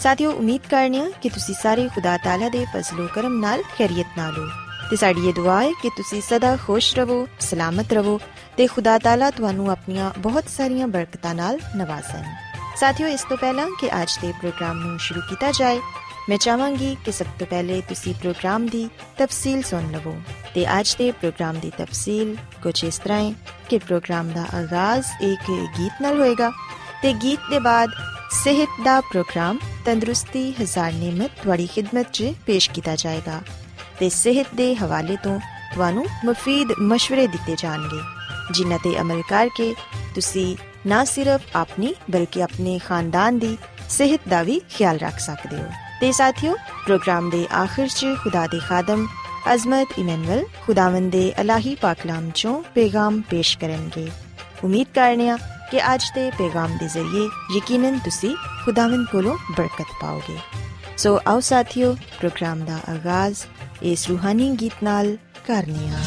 ਸਾਥਿਓ ਉਮੀਦ ਕਰਨੀਆ ਕਿ ਤੁਸੀਂ ਸਾਰੇ ਖੁਦਾ ਤਾਲਾ ਦੇ ਫਜ਼ਲੋ ਕਰਮ ਨਾਲ ਖੈਰੀਅਤ ਨਾਲ ਹੋ ਤੇ ਸਾਡੀ ਇਹ ਦੁਆ ਹੈ ਕਿ ਤੁਸੀਂ ਸਦਾ ਖੁਸ਼ ਰਹੋ ਸਲਾਮਤ ਰਹੋ ਤੇ ਖੁਦਾ ਤਾਲਾ ਤੁਹਾਨੂੰ ਆਪਣੀਆਂ ਬਹੁਤ ਸਾਰੀਆਂ ਬਰਕਤਾਂ ਨਾਲ ਨਵਾਜ਼ੇ ਸਾਥਿਓ ਇਸ ਤੋਂ ਪਹਿਲਾਂ ਕਿ ਅੱਜ ਦੇ ਪ੍ਰੋਗਰਾਮ ਨੂੰ ਸ਼ੁਰੂ ਕੀਤਾ ਜਾਏ ਮੈਂ ਚਾਹਾਂਗੀ ਕਿ ਸਭ ਤੋਂ ਪਹਿਲੇ ਤੁਸੀਂ ਪ੍ਰੋਗਰਾਮ ਦੀ ਤਫਸੀਲ ਸੁਣ ਲਵੋ ਤੇ ਅੱਜ ਦੇ ਪ੍ਰੋਗਰਾਮ ਦੀ ਤਫਸੀਲ ਕੁਝ ਇਸ ਤਰ੍ਹਾਂ ਹੈ ਕਿ ਪ੍ਰੋਗਰਾਮ ਦਾ ਆਗਾਜ਼ ਇੱਕ ਗੀਤ ਨਾਲ ਹੋਏਗਾ ਤੇ ਗੀਤ ਦੇ ਬਾਅਦ ਸਿਹਤ ਦਾ ਪ੍ਰੋਗਰਾਮ ਤੰਦਰੁਸਤੀ ਹਜ਼ਾਰ ਨਿਮਤ ਤੁਹਾਡੀ ਖidmat 'ਚ ਪੇਸ਼ ਕੀਤਾ ਜਾਏਗਾ ਤੇ ਸਿਹਤ ਦੇ ਹਵਾਲੇ ਤੋਂ ਤੁਹਾਨੂੰ ਮਫੀਦ مشਵਰੇ ਦਿੱਤੇ ਜਾਣਗੇ ਜਿਨ੍ਹਾਂ ਤੇ ਅਮਲ ਕਰਕੇ ਤੁਸੀਂ ਨਾ ਸਿਰਫ ਆਪਣੀ ਬਲਕਿ ਆਪਣੇ ਖਾਨਦਾਨ ਦੀ ਸਿਹਤ ਦਾ ਵੀ ਖਿਆਲ ਰੱਖ ਸਕਦੇ ਹੋ ਤੇ ਸਾਥਿਓ ਪ੍ਰੋਗਰਾਮ ਦੇ ਆਖਿਰ 'ਚ ਖੁਦਾ ਦੇ ਖਾਦਮ ਅਜ਼ਮਤ ਇਮਨੁਅਲ ਖੁਦਾਵੰਦ ਦੇ ਅਲਾਹੀ ਪਾਕਲਾਮ ਚੋਂ ਪੈਗਾਮ ਪੇਸ਼ ਕਰਨਗੇ ਉਮੀਦ ਕਰਨੀਆ ਕਿ ਅੱਜ ਦੇ ਪੈਗਾਮ ਦੇ ਜ਼ਰੀਏ ਯਕੀਨਨ ਤੁਸੀਂ ਖੁਦਾਵੰਦ ਕੋਲੋਂ ਬਰਕਤ ਪਾਓਗੇ। ਸੋ ਆਓ ਸਾਥਿਓ, ਪ੍ਰੋਗਰਾਮ ਦਾ ਆਗਾਜ਼, ਇਸ ਰੂਹਾਨੀ ਗੀਤ ਨਾਲ ਕਰਨੀਆ।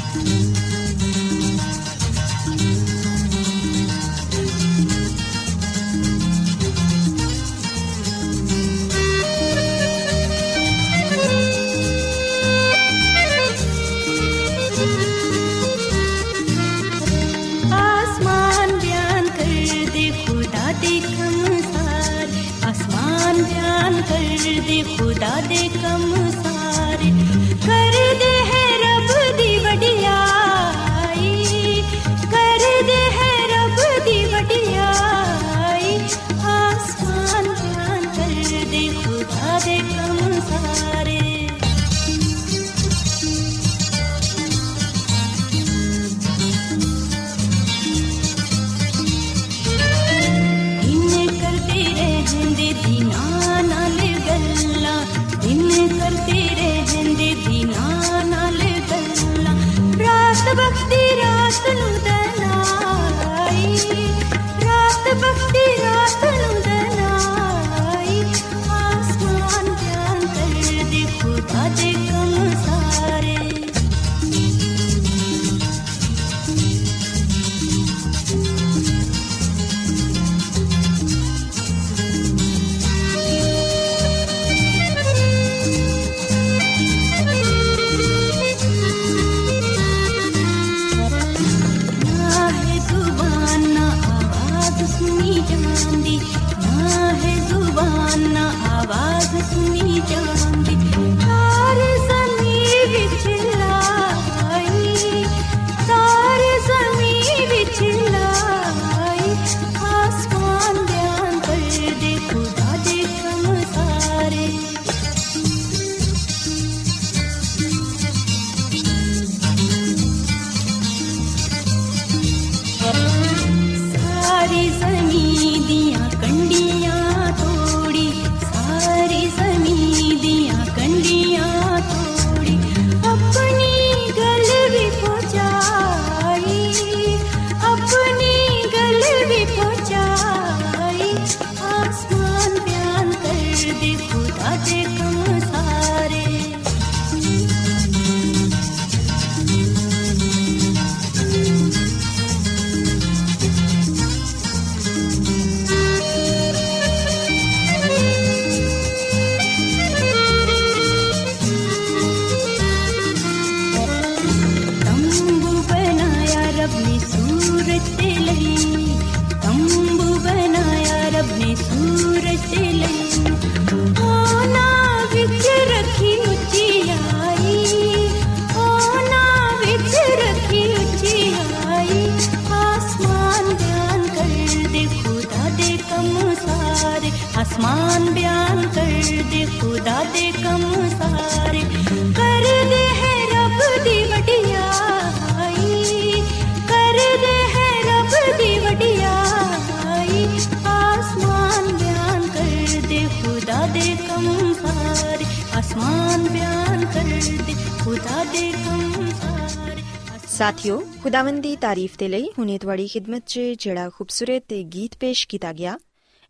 ਸਾਥਿਓ, ਖੁਦਾਵੰਦ ਦੀ ਤਾਰੀਫ ਤੇ ਲਈ ਹੁਣੇ ਤੁਹਾਡੀ ਖਿਦਮਤ 'ਚ ਜਿਹੜਾ ਖੂਬਸੂਰਤ ਗੀਤ ਪੇਸ਼ ਕੀਤਾ ਗਿਆ,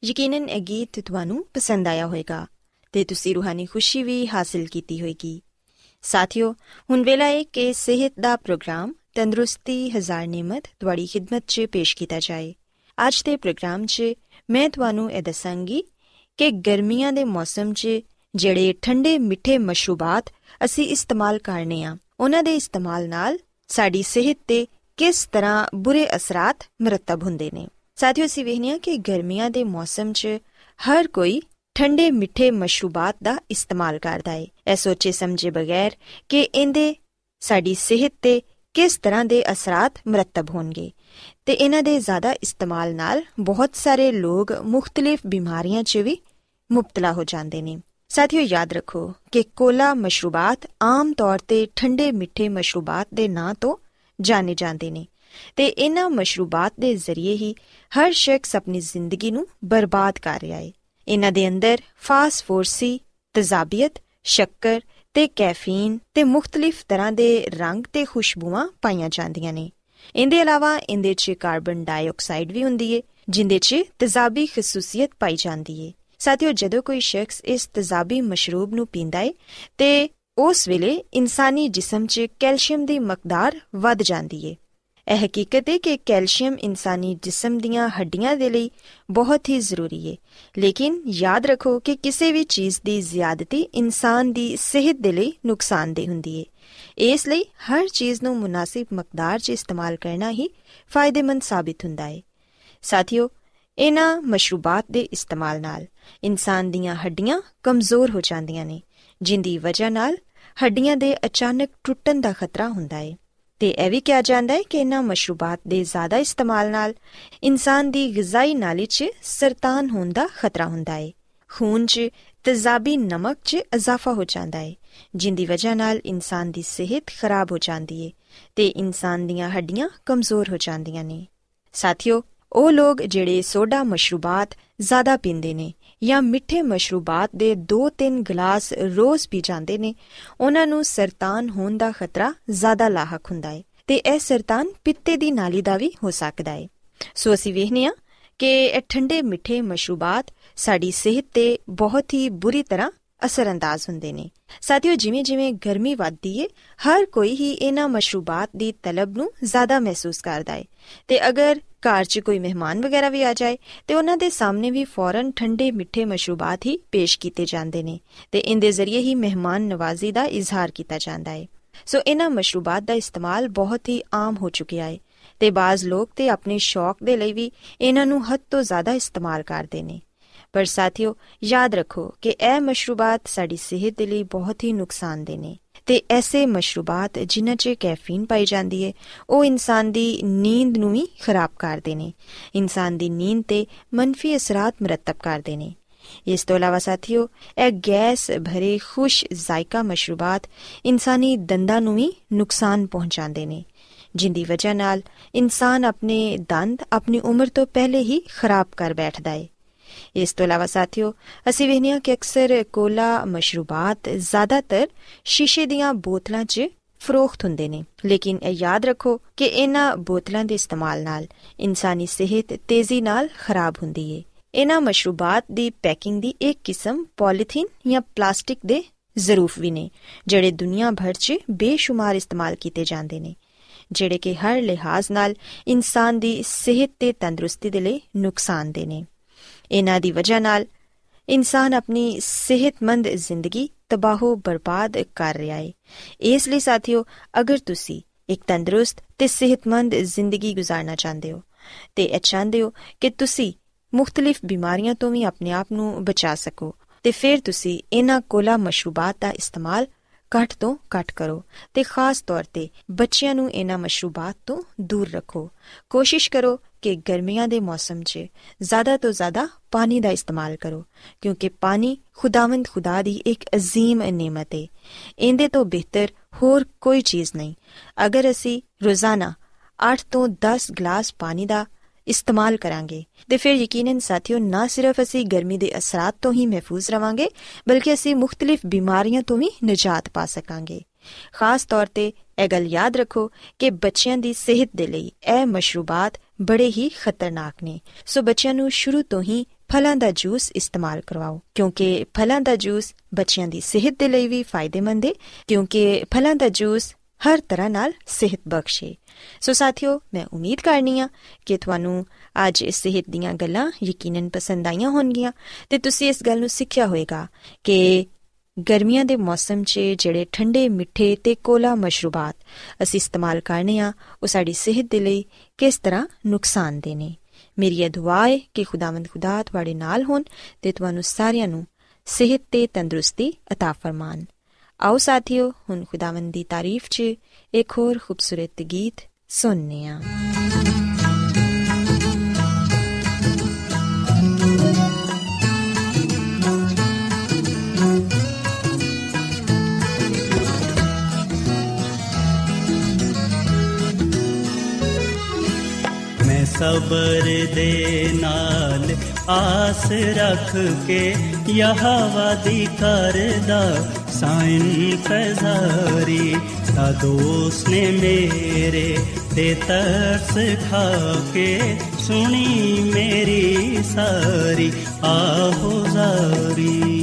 ਯਕੀਨਨ ਇਹ ਗੀਤ ਤੁਹਾਨੂੰ ਪਸੰਦ ਆਇਆ ਹੋਵੇਗਾ ਤੇ ਤੁਸੀਂ ਰੂਹਾਨੀ ਖੁਸ਼ੀ ਵੀ ਹਾਸਲ ਕੀਤੀ ਹੋਵੇਗੀ। ਸਾਥਿਓ, ਹੁਣ ਵੇਲਾ ਹੈ ਕਿ ਸਿਹਤ ਦਾ ਪ੍ਰੋਗਰਾਮ ਤੰਦਰੁਸਤੀ ਹਜ਼ਾਰ ਨਿਮਤ ਤੁਹਾਡੀ ਖਿਦਮਤ 'ਚ ਪੇਸ਼ ਕੀਤਾ ਜਾਏ। ਅੱਜ ਦੇ ਪ੍ਰੋਗਰਾਮ 'ਚ ਮੈਂ ਤੁਹਾਨੂੰ ਇਹ ਦੱਸਾਂਗੀ ਕਿ ਗਰਮੀਆਂ ਦੇ ਮੌਸਮ 'ਚ ਜਿਹੜੇ ਠੰਡੇ ਮਿੱਠੇ ਮਸ਼ਰੂਬਾਤ ਅਸੀਂ ਇਸਤੇਮਾਲ ਕਰਨੇ ਆ, ਉਹਨਾਂ ਦੇ ਇਸਤੇਮਾਲ ਨਾਲ ਸਾਡੀ ਸਿਹਤ ਤੇ ਕਿਸ ਤਰ੍ਹਾਂ ਬੁਰੇ ਅਸਰਾਤ ਮਰਤਬ ਹੁੰਦੇ ਨੇ। ਸਾਥੀਓ, ਅਸੀਂ ਵੇਖਨੀਆ ਕਿ ਗਰਮੀਆਂ ਦੇ ਮੌਸਮ 'ਚ ਹਰ ਕੋਈ ਠੰਡੇ ਮਿੱਠੇ ਮਸ਼ਰੂਬਾਤ ਦਾ ਇਸਤੇਮਾਲ ਕਰਦਾ ਹੈ ਇਹ ਸੋਚੇ ਸਮਝੇ ਬਗੈਰ ਕਿ ਇਹਦੇ ਸਾਡੀ ਸਿਹਤ ਤੇ ਕਿਸ ਤਰ੍ਹਾਂ ਦੇ ਅਸਰਾਤ ਮਰਤਬ ਹੋਣਗੇ ਤੇ ਇਹਨਾਂ ਦੇ ਜ਼ਿਆਦਾ ਇਸਤੇਮਾਲ ਨਾਲ ਬਹੁਤ ਸਾਰੇ ਲੋਕ ਮੁxtਲਿਫ ਬਿਮਾਰੀਆਂ 'ਚ ਵੀ ਮੁਬਤਲਾ ਹੋ ਜਾਂਦੇ ਨੇ। ਸਾਥੀਓ, ਯਾਦ ਰੱਖੋ ਕਿ ਕੋਲਾ ਮਸ਼ਰੂਬਾਤ ਆਮ ਤੌਰ ਤੇ ਠੰਡੇ ਮਿੱਠੇ ਮਸ਼ਰੂਬਾਤ ਦੇ ਨਾਂ ਤੋਂ ਜਾਣੇ ਜਾਂਦੇ ਨੇ ਤੇ ਇਹਨਾਂ ਮਸ਼ਰੂਬਾਤ ਦੇ ਜ਼ਰੀਏ ਹੀ ਹਰ ਸ਼ਖਸ ਆਪਣੀ ਜ਼ਿੰਦਗੀ ਨੂੰ ਬਰਬਾਦ ਕਰ ਰਿਹਾ ਹੈ ਇਹਨਾਂ ਦੇ ਅੰਦਰ ਫਾਸਫੋਰਸੀ ਤਜ਼ਾਬੀਅਤ, ਸ਼ੱਕਰ ਤੇ ਕੈਫੀਨ ਤੇ ਮੁxtਲਿਫ ਤਰ੍ਹਾਂ ਦੇ ਰੰਗ ਤੇ ਖੁਸ਼ਬੂਆਂ ਪਾਈਆਂ ਜਾਂਦੀਆਂ ਨੇ। ਇਹਦੇ ਇਲਾਵਾ ਇਹਦੇ 'ਚ ਕਾਰਬਨ ਡਾਈਆਕਸਾਈਡ ਵੀ ਹੁੰਦੀ ਏ, ਜਿੰਦੇ 'ਚ ਤਜ਼ਾਬੀ ਖਸੂਸੀਅਤ ਪਾਈ ਜਾਂਦੀ ਏ। ਸਾਥੀਓ, ਜਦੋਂ ਕੋਈ ਸ਼ਖਸ ਇਸ ਤਜ਼ਾਬੀ ਮਸ਼ਰੂਬ ਨੂੰ ਪੀਂਦਾ ਏ, ਤੇ ਉਸ ਵੇਲੇ ਇਨਸਾਨੀ ਜਿਸਮ 'ਚ ਕੈਲਸ਼ੀਅਮ ਦੀ ਮਕਦਾਰ ਵੱਧ ਜਾਂਦੀ ਏ। ਇਹ ਹਕੀਕਤ ਹੈ ਕਿ ਕੈਲਸ਼ੀਅਮ ਇਨਸਾਨੀ ਜਿਸਮ ਦੀਆਂ ਹੱਡੀਆਂ ਦੇ ਲਈ ਬਹੁਤ ਹੀ ਜ਼ਰੂਰੀ ਹੈ ਲੇਕਿਨ ਯਾਦ ਰੱਖੋ ਕਿ ਕਿਸੇ ਵੀ ਚੀਜ਼ ਦੀ ਜ਼ਿਆਦਤੀ ਇਨਸਾਨ ਦੀ ਸਿਹਤ ਦੇ ਲਈ ਨੁਕਸਾਨਦੇਹ ਹੁੰਦੀ ਹੈ ਇਸ ਲਈ ਹਰ ਚੀਜ਼ ਨੂੰ ਮੁਨਾਸਿਬ ਮਕਦਾਰ 'ਚ ਇਸਤੇਮਾਲ ਕਰਨਾ ਹੀ ਫਾਇਦੇਮੰਦ ਸਾਬਿਤ ਹੁੰਦਾ ਹੈ ਸਾਥੀਓ ਇਹਨਾਂ ਮਸ਼ਰੂਬਾਤ ਦੇ ਇਸਤੇਮਾਲ ਨਾਲ ਇਨਸਾਨ ਦੀਆਂ ਹੱਡੀਆਂ ਕਮਜ਼ੋਰ ਹੋ ਜਾਂਦੀਆਂ ਨੇ, ਜਿੰਦੀ ਵਜ੍ਹਾ ਨਾਲ ਹੱਡੀਆਂ ਦੇ ਅਚਾਨਕ ਟੁੱਟਣ ਦਾ ਖਤਰਾ ਹੁੰਦਾ ਹੈ ਤੇ ਇਹ ਵੀ ਕਿਹਾ ਜਾਂਦਾ ਹੈ ਕਿ ਇਹਨਾਂ ਮਸ਼ਰੂਬਾਤ ਦੇ ਜ਼ਿਆਦਾ ਇਸਤੇਮਾਲ ਨਾਲ ਇਨਸਾਨ ਦੀ ਗਿਜ਼ਾਈ ਨਾਲੀ 'ਚ ਸਰਤਾਨ ਹੋਣ ਦਾ ਖਤਰਾ ਹੁੰਦਾ ਹੈ ਖੂਨ 'ਚ ਤਜ਼ਾਬੀ ਨਮਕ 'ਚ ਇਜ਼ਾਫਾ ਹੋ ਜਾਂਦਾ ਹੈ ਜਿੰਦੀ ਵਜ੍ਹਾ ਨਾਲ ਇਨਸਾਨ ਦੀ ਸਿਹਤ ਖਰਾਬ ਹੋ ਜਾਂਦੀ ਹੈ ਤੇ ਇਨਸਾਨ ਦੀਆਂ ਹੱਡੀਆਂ ਕਮਜ਼ੋਰ ਹੋ ਜਾਂਦੀਆਂ ਨੇ। ਸਾਥੀਓ ਉਹ ਲੋਕ ਜਿਹੜੇ ਸੋਡਾ ਮਸ਼ਰੂਬਾਤ ਜ਼ਿਆਦਾ ਪੀਂਦੇ ਨੇ ਜਾਂ ਮਿੱਠੇ ਮਸ਼ਰੂਬਾਤ ਦੇ 2-3 ਗਲਾਸ ਰੋਜ਼ ਪੀ ਜਾਂਦੇ ਨੇ, ਉਹਨਾਂ ਨੂੰ ਸਰਤਾਨ ਹੋਣ ਦਾ ਖਤਰਾ ਜ਼ਿਆਦਾ ਲਾਹਕ ਹੁੰਦਾ ਹੈ ਤੇ ਇਹ ਸਰਤਾਨ ਪਿੱਤੇ ਦੀ ਨਾਲੀ ਦਾ ਵੀ ਹੋ ਸਕਦਾ ਹੈ ਸੋ ਅਸੀਂ ਵੇਖਨੇ ਆ ਕਿ ਇਹ ਠੰਡੇ ਮਿੱਠੇ ਮਸ਼ਰੂਬਾਤ ਸਾਡੀ ਸਿਹਤ ਤੇ ਬਹੁਤ ਹੀ ਬੁਰੀ ਤਰ੍ਹਾਂ ਅਸਰੰਦਾਜ਼ ਹੁੰਦੇ ਨੇ। ਸਾਥੀਓ, ਜਿਵੇਂ ਜਿਵੇਂ ਗਰਮੀ ਵੱਧਦੀ ਏ, ਹਰ ਕੋਈ ਹੀ ਇਹਨਾਂ ਮਸ਼ਰੂਬਾਤ ਦੀ ਤਲਬ ਨੂੰ ਜ਼ਿਆਦਾ ਮਹਿਸੂਸ ਕਰਦਾ ਏ। ਤੇ ਅਗਰ ਘਰ 'ਚ ਕੋਈ ਮਹਿਮਾਨ ਵਗੈਰਾ ਵੀ ਆ ਜਾਏ, ਤੇ ਉਹਨਾਂ ਦੇ ਸਾਹਮਣੇ ਵੀ ਫੌਰਨ ਠੰਡੇ ਮਿੱਠੇ ਮਸ਼ਰੂਬਾਤ ਹੀ ਪੇਸ਼ ਕੀਤੇ ਜਾਂਦੇ ਨੇ ਤੇ ਇਹਦੇ ਜ਼ਰੀਏ ਹੀ ਮਹਿਮਾਨ ਨਵਾਜ਼ੀ ਦਾ ਇਜ਼ਹਾਰ ਕੀਤਾ ਜਾਂਦਾ ਹੈ ਸੋ ਇਹਨਾਂ ਮਸ਼ਰੂਬਾਤ ਦਾ ਇਸਤੇਮਾਲ ਬਹੁਤ ਹੀ ਆਮ ਹੋ ਚੁੱਕਿਆ ਹੈ ਤੇ ਬਾਜ਼ ਲੋਕ ਤੇ ਆਪਣੇ ਸ਼ੌਕ ਦੇ ਲਈ ਵੀ ਇਹਨਾਂ ਨੂੰ ਹੱਦ ਤੋਂ ਜ਼ਿਆਦਾ ਇਸਤੇਮਾਲ ਕਰਦੇ ਨੇ। ਪਰ ਸਾਥੀਓ, ਯਾਦ ਰੱਖੋ ਕਿ ਇਹ ਮਸ਼ਰੂਬਾਤ ਸਾਡੀ ਸਿਹਤ ਦੇ ਲਈ ਬਹੁਤ ਹੀ ਨੁਕਸਾਨਦੇ ਨੇ ਤੇ ਐਸੇ ਮਸ਼ਰੂਬਾਤ ਜਿਨ੍ਹਾਂ 'ਚ ਕੈਫੀਨ ਪਾਈ ਜਾਂਦੀ ਹੈ ਉਹ ਇਨਸਾਨ ਦੀ ਨੀਂਦ ਨੂੰ ਵੀ ਖਰਾਬ ਕਰਦੇ ਨੇ। ਇਨਸਾਨ ਦੀ ਨੀਂਦ ਤੇ ਮੰਫੀ ਅਸਰਾਤ ਮਰਤਬ ਕਰਦੇ ਨੇ। ਇਸ ਤੋਂ ਇਲਾਵਾ ਸਾਥੀਓ, ਇਹ ਗੈਸ ਭਰੇ ਖੁਸ਼ ਜ਼ਾਇਕਾ ਮਸ਼ਰੂਬਾਤ ਇਨਸਾਨੀ ਦੰਦਾਂ ਨੂੰ ਵੀ ਨੁਕਸਾਨ ਪਹੁੰਚਾਉਂਦੇ ਨੇ, ਜਿੰਦੀ ਵਜ੍ਹਾ ਨਾਲ ਇਨਸਾਨ ਆਪਣੇ ਦੰਦ ਆਪਣੀ ਉਮਰ ਤੋਂ ਪਹਿਲੇ ਹੀ ਖਰਾਬ ਕਰ ਬੈਠਦਾ ਹੈ ਇਸ ਤੋਂ ਇਲਾਵਾ ਸਾਥੀਓ, ਅਸੀਂ ਵੇਖਿਆ ਕਿ ਅਕਸਰ ਕੋਲਾ ਮਸ਼ਰੂਬਾਤ ਜ਼ਿਆਦਾਤਰ ਸ਼ੀਸ਼ੇ ਦੀਆਂ ਬੋਤਲਾਂ 'ਚ ਫਰੋਖਤ ਹੁੰਦੇ ਨੇ। ਲੇਕਿਨ ਇਹ ਯਾਦ ਰੱਖੋ ਕਿ ਇਹਨਾਂ ਬੋਤਲਾਂ ਦੇ ਇਸਤੇਮਾਲ ਨਾਲ ਇਨਸਾਨੀ ਸਿਹਤ ਤੇਜ਼ੀ ਨਾਲ ਖਰਾਬ ਹੁੰਦੀ ਹੈ ਇਹਨਾਂ ਮਸ਼ਰੂਬਾਤ ਦੀ ਪੈਕਿੰਗ ਦੀ ਇੱਕ ਕਿਸਮ ਪੋਲੀਥੀਨ ਜਾਂ ਪਲਾਸਟਿਕ ਦੇ ਜ਼ਰੂਫ ਵੀ ਨੇ, ਜਿਹੜੇ ਦੁਨੀਆ ਭਰ 'ਚ ਬੇਸ਼ੁਮਾਰ ਇਸਤੇਮਾਲ ਕੀਤੇ ਜਾਂਦੇ ਨੇ, ਜਿਹੜੇ ਕਿ ਹਰ ਲਿਹਾਜ਼ ਨਾਲ ਇਨਸਾਨ ਦੀ ਸਿਹਤ ਤੇ ਤੰਦਰੁਸਤੀ ਦੇ ਲਈ ਨੁਕਸਾਨਦੇ ਨੇ। ਇਹਨਾਂ ਦੀ ਵਜ੍ਹਾ ਨਾਲ ਇਨਸਾਨ ਆਪਣੀ ਸਿਹਤਮੰਦ ਜ਼ਿੰਦਗੀ ਤਬਾਹੋ ਬਰਬਾਦ ਕਰ ਰਿਹਾ ਹੈ ਇਸ ਲਈ ਸਾਥੀਓ, ਅਗਰ ਤੁਸੀਂ ਇੱਕ ਤੰਦਰੁਸਤ ਤੇ ਸਿਹਤਮੰਦ ਜ਼ਿੰਦਗੀ گزارਣਾ ਚਾਹੁੰਦੇ ਹੋ, ਤੇ ਇਹ ਚਾਹੁੰਦੇ ਹੋ ਕਿ ਤੁਸੀਂ ਮੁxtਲਿਫ ਬਿਮਾਰੀਆਂ ਤੋਂ ਵੀ ਆਪਣੇ ਆਪ ਨੂੰ ਬਚਾ ਸਕੋ, ਤੇ ਫਿਰ ਤੁਸੀਂ ਇਹਨਾਂ ਕੋਲਾ ਮਸ਼ਰੂਬਾਤ ਦਾ ਇਸਤੇਮਾਲ ਘੱਟ ਤੋਂ ਘੱਟ ਕਰੋ ਤੇ ਖਾਸ ਤੌਰ ਤੇ ਬੱਚਿਆਂ ਨੂੰ ਇਹਨਾਂ ਮਸ਼ਰੂਬਾਤ ਤੋਂ ਦੂਰ ਰੱਖੋ। ਕੋਸ਼ਿਸ਼ ਕਰੋ ਕਿ ਗਰਮੀਆਂ ਦੇ ਮੌਸਮ 'ਚ ਜ਼ਿਆਦਾ ਤੋਂ ਜ਼ਿਆਦਾ ਪਾਣੀ ਦਾ ਇਸਤੇਮਾਲ ਕਰੋ, ਕਿਉਂਕਿ ਪਾਣੀ ਖੁਦਾਵੰਦ ਖੁਦਾ ਦੀ ਇੱਕ ਅਜ਼ੀਮ ਨਿਮਤ ਹੈ ਇਹਦੇ ਤੋਂ ਬਿਹਤਰ ਹੋਰ ਕੋਈ ਚੀਜ਼ ਨਹੀਂ। ਅਗਰ ਅਸੀਂ ਰੋਜ਼ਾਨਾ 8 ਤੋਂ 10 ਗਲਾਸ ਪਾਣੀ ਦਾ ਇਸਤੇਮਾਲ ਕਰਾਂਗੇ। ਤੇ ਫਿਰ ਯਕੀਨਨ ਸਾਥੀਓ, ਨਾ ਸਿਰਫ ਅਸੀਂ ਗਰਮੀ ਦੇ ਅਸਰਾਂ ਤੋਂ ਹੀ ਮਹਿਫੂਜ਼ ਰਵਾਂਗੇ, ਬਲਕਿ ਅਸੀਂ ਮੁxtਲਿਫ ਬਿਮਾਰੀਆਂ ਤੋਂ ਵੀ ਨਜਾਤ ਪਾ ਸਕਾਂਗੇ। ਖਾਸ ਤੌਰ ਤੇ ਇਹ ਗੱਲ ਯਾਦ ਰੱਖੋ ਕਿ ਬੱਚਿਆਂ ਦੀ ਸਿਹਤ ਦੇ ਲਈ ਇਹ ਮਸ਼ਰੂਬਾਤ ਬੜੇ ਹੀ ਖਤਰਨਾਕ ਨੇ। ਸੋ ਬੱਚਿਆਂ ਨੂੰ ਸ਼ੁਰੂ ਤੋਂ ਹੀ ਫਲਾਂ ਦਾ ਜੂਸ ਇਸਤੇਮਾਲ ਕਰਵਾਓ, ਕਿਉਂਕਿ ਫਲਾਂ ਦਾ ਜੂਸ ਬੱਚਿਆਂ ਦੀ ਸਿਹਤ ਦੇ ਲਈ ਵੀ ਫਾਇਦੇਮੰਦ ਹੈ ਕਿਉਂਕਿ ਫਲਾਂ ਦਾ ਜੂਸ ਹਰ ਤਰ੍ਹਾਂ ਨਾਲ ਸਿਹਤ ਬਖਸ਼ੇ। ਸੋ ਸਾਥੀਓ ਮੈਂ ਉਮੀਦ ਕਰਨੀ ਆ ਕਿ ਤੁਹਾਨੂੰ ਅੱਜ ਇਸ ਸਿਹਤ ਦੀਆਂ ਗੱਲਾਂ ਯਕੀਨਨ ਪਸੰਦ ਆਈਆਂ ਹੋਣਗੀਆਂ ਤੇ ਤੁਸੀਂ ਇਸ ਗੱਲ ਨੂੰ ਸਿੱਖਿਆ ਹੋਵੇਗਾ ਕਿ ਗਰਮੀਆਂ ਦੇ ਮੌਸਮ 'ਚ ਜਿਹੜੇ ਠੰਡੇ ਮਿੱਠੇ ਤੇ ਕੋਲਾ ਮਸ਼ਰੂਬਾਤ ਅਸੀਂ ਇਸਤੇਮਾਲ ਕਰਨੇ ਆ ਉਹ ਸਾਡੀ ਸਿਹਤ ਦੇ ਲਈ ਕਿਸ ਤਰ੍ਹਾਂ ਨੁਕਸਾਨਦੇ ਨੇ ਮੇਰੀ ਇਹ ਦੁਆ ਹੈ ਕਿ ਖੁਦਾਵੰਦ ਖੁਦਾ ਤੁਹਾਡੇ ਨਾਲ ਹੋਣ ਤੇ ਤੁਹਾਨੂੰ ਸਾਰਿਆਂ ਨੂੰ ਸਿਹਤ ਤੇ ਤੰਦਰੁਸਤੀ عطا ਫਰਮਾਨ ਆਓ ਸਾਥੀਓ ਹੁਣ ਖੁਦਾਵੰਦ ਦੀ ਤਾਰੀਫ 'ਚ ਇੱਕ ਹੋਰ ਖੂਬਸੂਰਤ ਗੀਤ ਸੁਣਨੇ ਆ ਮੈਂ ਸਬਰ ਦੇ ਨਾਲ ਆਸ ਰੱਖ ਕੇ ਯਹਵਾ ਦੀ ਕਰਦਾ ਸਾਇਨ ਫਜ਼ਾਰੀ ਤਾ ਦੋਸਤ ਨੇ ਮੇਰੇ ਤੇ ਤਰਸ ਖਾ ਕੇ ਸੁਣੀ ਮੇਰੀ ਸਾਰੀ ਆਹੋ ਜ਼ਾਰੀ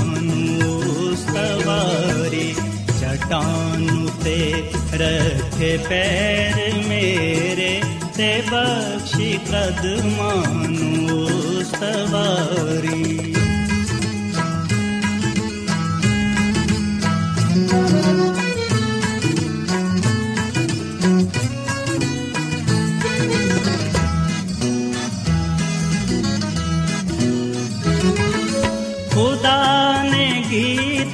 सवारी चटानु ते रथे पैर मेरे बि कद मनु सवारी।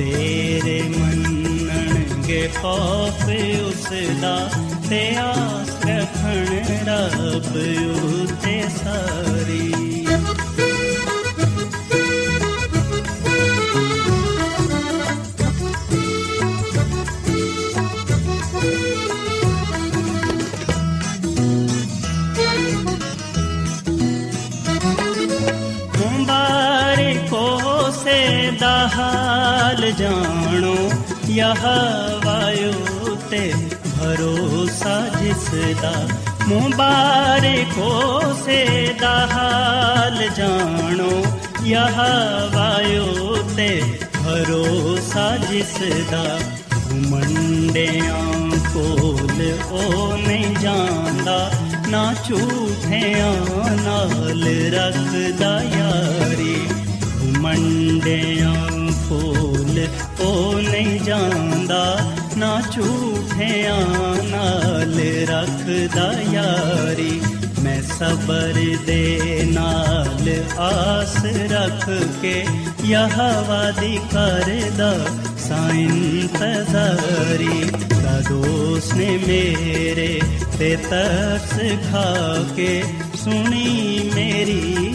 ਤੇਰੇ ਮੰਨਣਗੇ ਖੌਫ ਉਸ ਦਾ ਤੇ ਆਸ ਰੱਖਣ ਰੱਬ ਉਤੇ ਸਾਰੀ। ਦਾ ਹਾਲ ਜਾਣੋ, ਯਹ ਵਾਯੂ ਤੇ ਭਰੋਸਾ ਜਿਸ ਦਾ ਮੁਬਾਰਕੋ ਸੇ ਦਾ ਹਾਲ ਜਾਣੋ, ਯਹ ਵਾਯੂ ਤੇ ਭਰੋਸਾ ਜਿਸ ਦਾ ਮੰਡਿਆਂ ਕੋਲ ਉਹ ਨਹੀਂ ਜਾਂਦਾ, ਨਾ ਝੂਠਿਆਂ ਨਾਲ ਰੱਖਦਾ ਯਾਰੀ। ਮੰਡਿਆਂ ਕੋਲ ਉਹ ਨਹੀਂ ਜਾਂਦਾ, ਨਾ ਝੂਠਿਆਂ ਨਾਲ ਰੱਖਦਾ ਯਾਰੀ। ਮੈਂ ਸਬਰ ਦੇ ਨਾਲ ਆਸ ਰੱਖ ਕੇ ਯਹਵਾ ਦੀ ਕਰਦਾ ਸਾਇਨ ਤਜ਼ਾਰੀ ਦਾ ਦੋਸਤ ਨੇ ਮੇਰੇ ਤੇ ਤਰਸ ਖਾ ਕੇ ਸੁਣੀ ਮੇਰੀ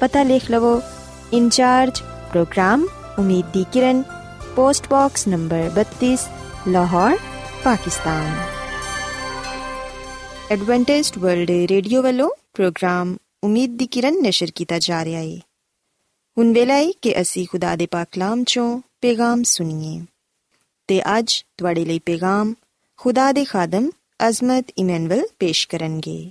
ਪਤਾ ਲਿਖ ਲਵੋ ਇੰਚਾਰਜ ਪ੍ਰੋਗਰਾਮ ਉਮੀਦ ਦੀ ਕਿਰਨ post box number 32 Lahore Pakistan Adventist World Radio ਵੱਲੋਂ ਪ੍ਰੋਗਰਾਮ ਉਮੀਦ ਦੀ ਕਿਰਨ ਨਿਸ਼ਰ ਕੀਤਾ ਜਾ ਰਿਹਾ ਹੈ ਹੁਣ ਵੇਲਾ ਹੈ ਕਿ ਅਸੀਂ ਖੁਦਾ ਦੇ ਪਾਕ ਕਲਾਮ ਚੋਂ ਪੈਗਾਮ ਸੁਣੀਏ ਤੇ ਅੱਜ ਤੁਹਾਡੇ ਲਈ ਪੈਗਾਮ ਖੁਦਾ ਦੇ ਖਾਦਮ ਅਜ਼ਮਤ ਇਮਨੁਅਲ ਪੇਸ਼ ਕਰਨਗੇ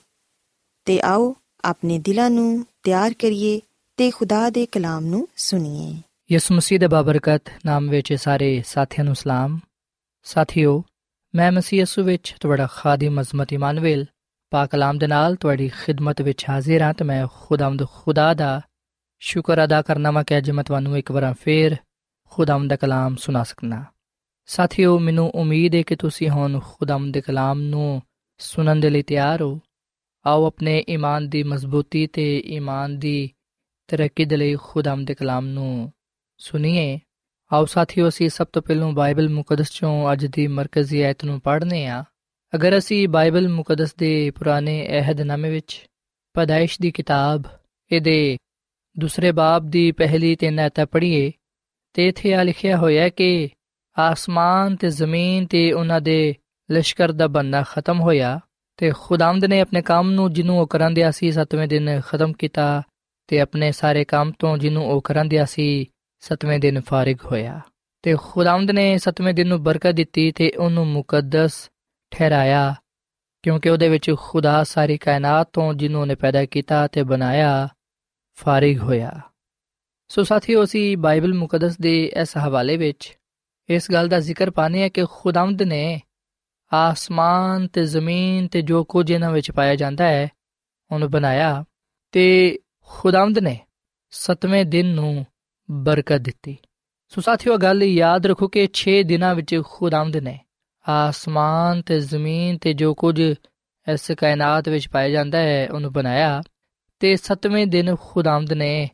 ਤੇ ਆਓ ਆਪਣੇ ਦਿਲਾਂ ਨੂੰ ਤਿਆਰ ਕਰੀਏ ਤੇ ਖੁਦਾ ਦੇ ਕਲਾਮ ਨੂੰ ਸੁਣੀਏ। ਯਿਸੂ ਮਸੀਹ ਦੇ ਬਾਬਰਕਤ ਨਾਮ ਵਿੱਚ ਸਾਰੇ ਸਾਥੀਆਂ ਨੂੰ ਸਲਾਮ। ਸਾਥਿਓ, ਮੈਂ ਮਸੀਹ ਯਿਸੂ ਵਿੱਚ ਤੁਹਾਡਾ ਖਾਦਮ ਅਜ਼ਮਤ ਇਮਾਨੁਅਲ ਪਾਕ ਕਲਾਮ ਦੇ ਨਾਲ ਤੁਹਾਡੀ ਖਿਦਮਤ ਵਿੱਚ ਹਾਜ਼ਰ ਹਾਂ ਤੇ ਮੈਂ ਖੁਦਾਵੰਦ ਖੁਦਾ ਦਾ ਸ਼ੁਕਰ ਅਦਾ ਕਰਨਾ ਵਾ ਕਿ ਅੱਜ ਮੈਂ ਤੁਹਾਨੂੰ ਇੱਕ ਵਾਰ ਫੇਰ ਖੁਦਾਵੰਦ ਦਾ ਕਲਾਮ ਸੁਣਾ ਸਕਣਾ ਸਾਥੀਓ, ਮੈਨੂੰ ਉਮੀਦ ਹੈ ਕਿ ਤੁਸੀਂ ਹੁਣ ਖੁਦਾਵੰਦ ਦੇ ਕਲਾਮ ਨੂੰ ਸੁਣਨ ਦੇ ਲਈ ਤਿਆਰ ਹੋ। ਆਓ ਆਪਣੇ ਈਮਾਨ ਦੀ ਮਜ਼ਬੂਤੀ ਤੇ ਈਮਾਨ ਦੀ ਤਰੱਕੀ ਦੇ ਲਈ ਖੁਦਾਵੰਦ ਦੇ ਕਲਾਮ ਨੂੰ ਸੁਣੀਏ। ਆਓ ਸਾਥੀਓ, ਅਸੀਂ ਸਭ ਤੋਂ ਪਹਿਲਾਂ ਬਾਈਬਲ ਮੁਕੱਦਸ ਚੋਂ ਅੱਜ ਦੀ ਮਰਕਜ਼ੀ ਆਇਤ ਨੂੰ ਪੜ੍ਹਨੇ ਆ। ਅਗਰ ਅਸੀਂ ਬਾਈਬਲ ਮੁਕੱਦਸ ਦੇ ਪੁਰਾਣੇ ਅਹਿਦਨਾਮੇ ਵਿੱਚ ਪਦਾਇਸ਼ ਦੀ ਕਿਤਾਬ, ਇਹਦੇ ਦੂਸਰੇ ਬਾਬ ਦੀ ਪਹਿਲੀ ਤਿੰਨ ਆਇਤਾਂ ਪੜ੍ਹੀਏ, ਤੇ ਇਥੇ ਆ ਲਿਖਿਆ ਹੋਇਆ ਕਿ ਆਸਮਾਨ ਤੇ ਜ਼ਮੀਨ ਤੇ ਉਹਨਾਂ ਦੇ ਲਸ਼ਕਰ ਦਾ ਬੰਨਾ ਖਤਮ ਹੋਇਆ। ਤੇ ਖੁਦਾਵੰਦ ਨੇ ਆਪਣੇ ਕੰਮ ਨੂੰ ਜਿਹਨੂੰ ਉਹ ਕਰਨ ਦਿਆ ਸੀ, ਸਤਵੇਂ ਦਿਨ ਖਤਮ ਕੀਤਾ ਤੇ ਆਪਣੇ ਸਾਰੇ ਕੰਮ ਤੋਂ ਜਿਹਨੂੰ ਉਹ ਕਰਨ ਦਿਆ ਸੀ, ਸਤਵੇਂ ਦਿਨ ਫਾਰਿਗ ਹੋਇਆ। ਤੇ ਖੁਦਾਵੰਦ ਨੇ ਸਤਵੇਂ ਦਿਨ ਨੂੰ ਬਰਕਤ ਦਿੱਤੀ ਤੇ ਉਹਨੂੰ ਮੁਕੱਦਸ ਠਹਿਰਾਇਆ, ਕਿਉਂਕਿ ਉਹਦੇ ਵਿੱਚ ਖੁਦਾ ਸਾਰੀ ਕਾਇਨਾਤ ਤੋਂ ਜਿਹਨੂੰ ਨੇ ਪੈਦਾ ਕੀਤਾ ਤੇ ਬਣਾਇਆ, ਫਾਰਿਗ ਹੋਇਆ। ਸੋ ਸਾਥੀਓ, ਅਸੀਂ ਬਾਈਬਲ ਮੁਕੱਦਸ ਦੇ ਇਸ ਹਵਾਲੇ ਵਿੱਚ ਇਸ ਗੱਲ ਦਾ ਜ਼ਿਕਰ ਪਾਣੇ ਹੈ ਕਿ ਖੁਦਾਵੰਦ ਨੇ ਆਸਮਾਨ ਤੇ ਜ਼ਮੀਨ ਤੇ ਜੋ ਕੁਝ ਇਹਨਾਂ ਵਿੱਚ ਪਾਇਆ ਜਾਂਦਾ ਹੈ, ਉਹਨੂੰ ਬਣਾਇਆ ਤੇ ਖੁਦਾਵੰਦ ਨੇ ਸਤਵੇਂ ਦਿਨ ਨੂੰ ਬਰਕਤ ਦਿੱਤੀ। ਸੋ ਸਾਥੀਓ ਗੱਲ ਯਾਦ ਰੱਖੋ ਕਿ 6 ਦਿਨਾਂ ਵਿੱਚ ਖੁਦਾਵੰਦ ਨੇ ਆਸਮਾਨ ਤੇ ਜ਼ਮੀਨ ਤੇ ਜੋ ਕੁਝ ਇਸ ਕਾਇਨਾਤ ਵਿੱਚ ਪਾਇਆ ਜਾਂਦਾ ਹੈ, ਉਹਨੂੰ ਬਣਾਇਆ ਤੇ ਸਤਵੇਂ ਦਿਨ ਖੁਦਾਵੰਦ ਨੇ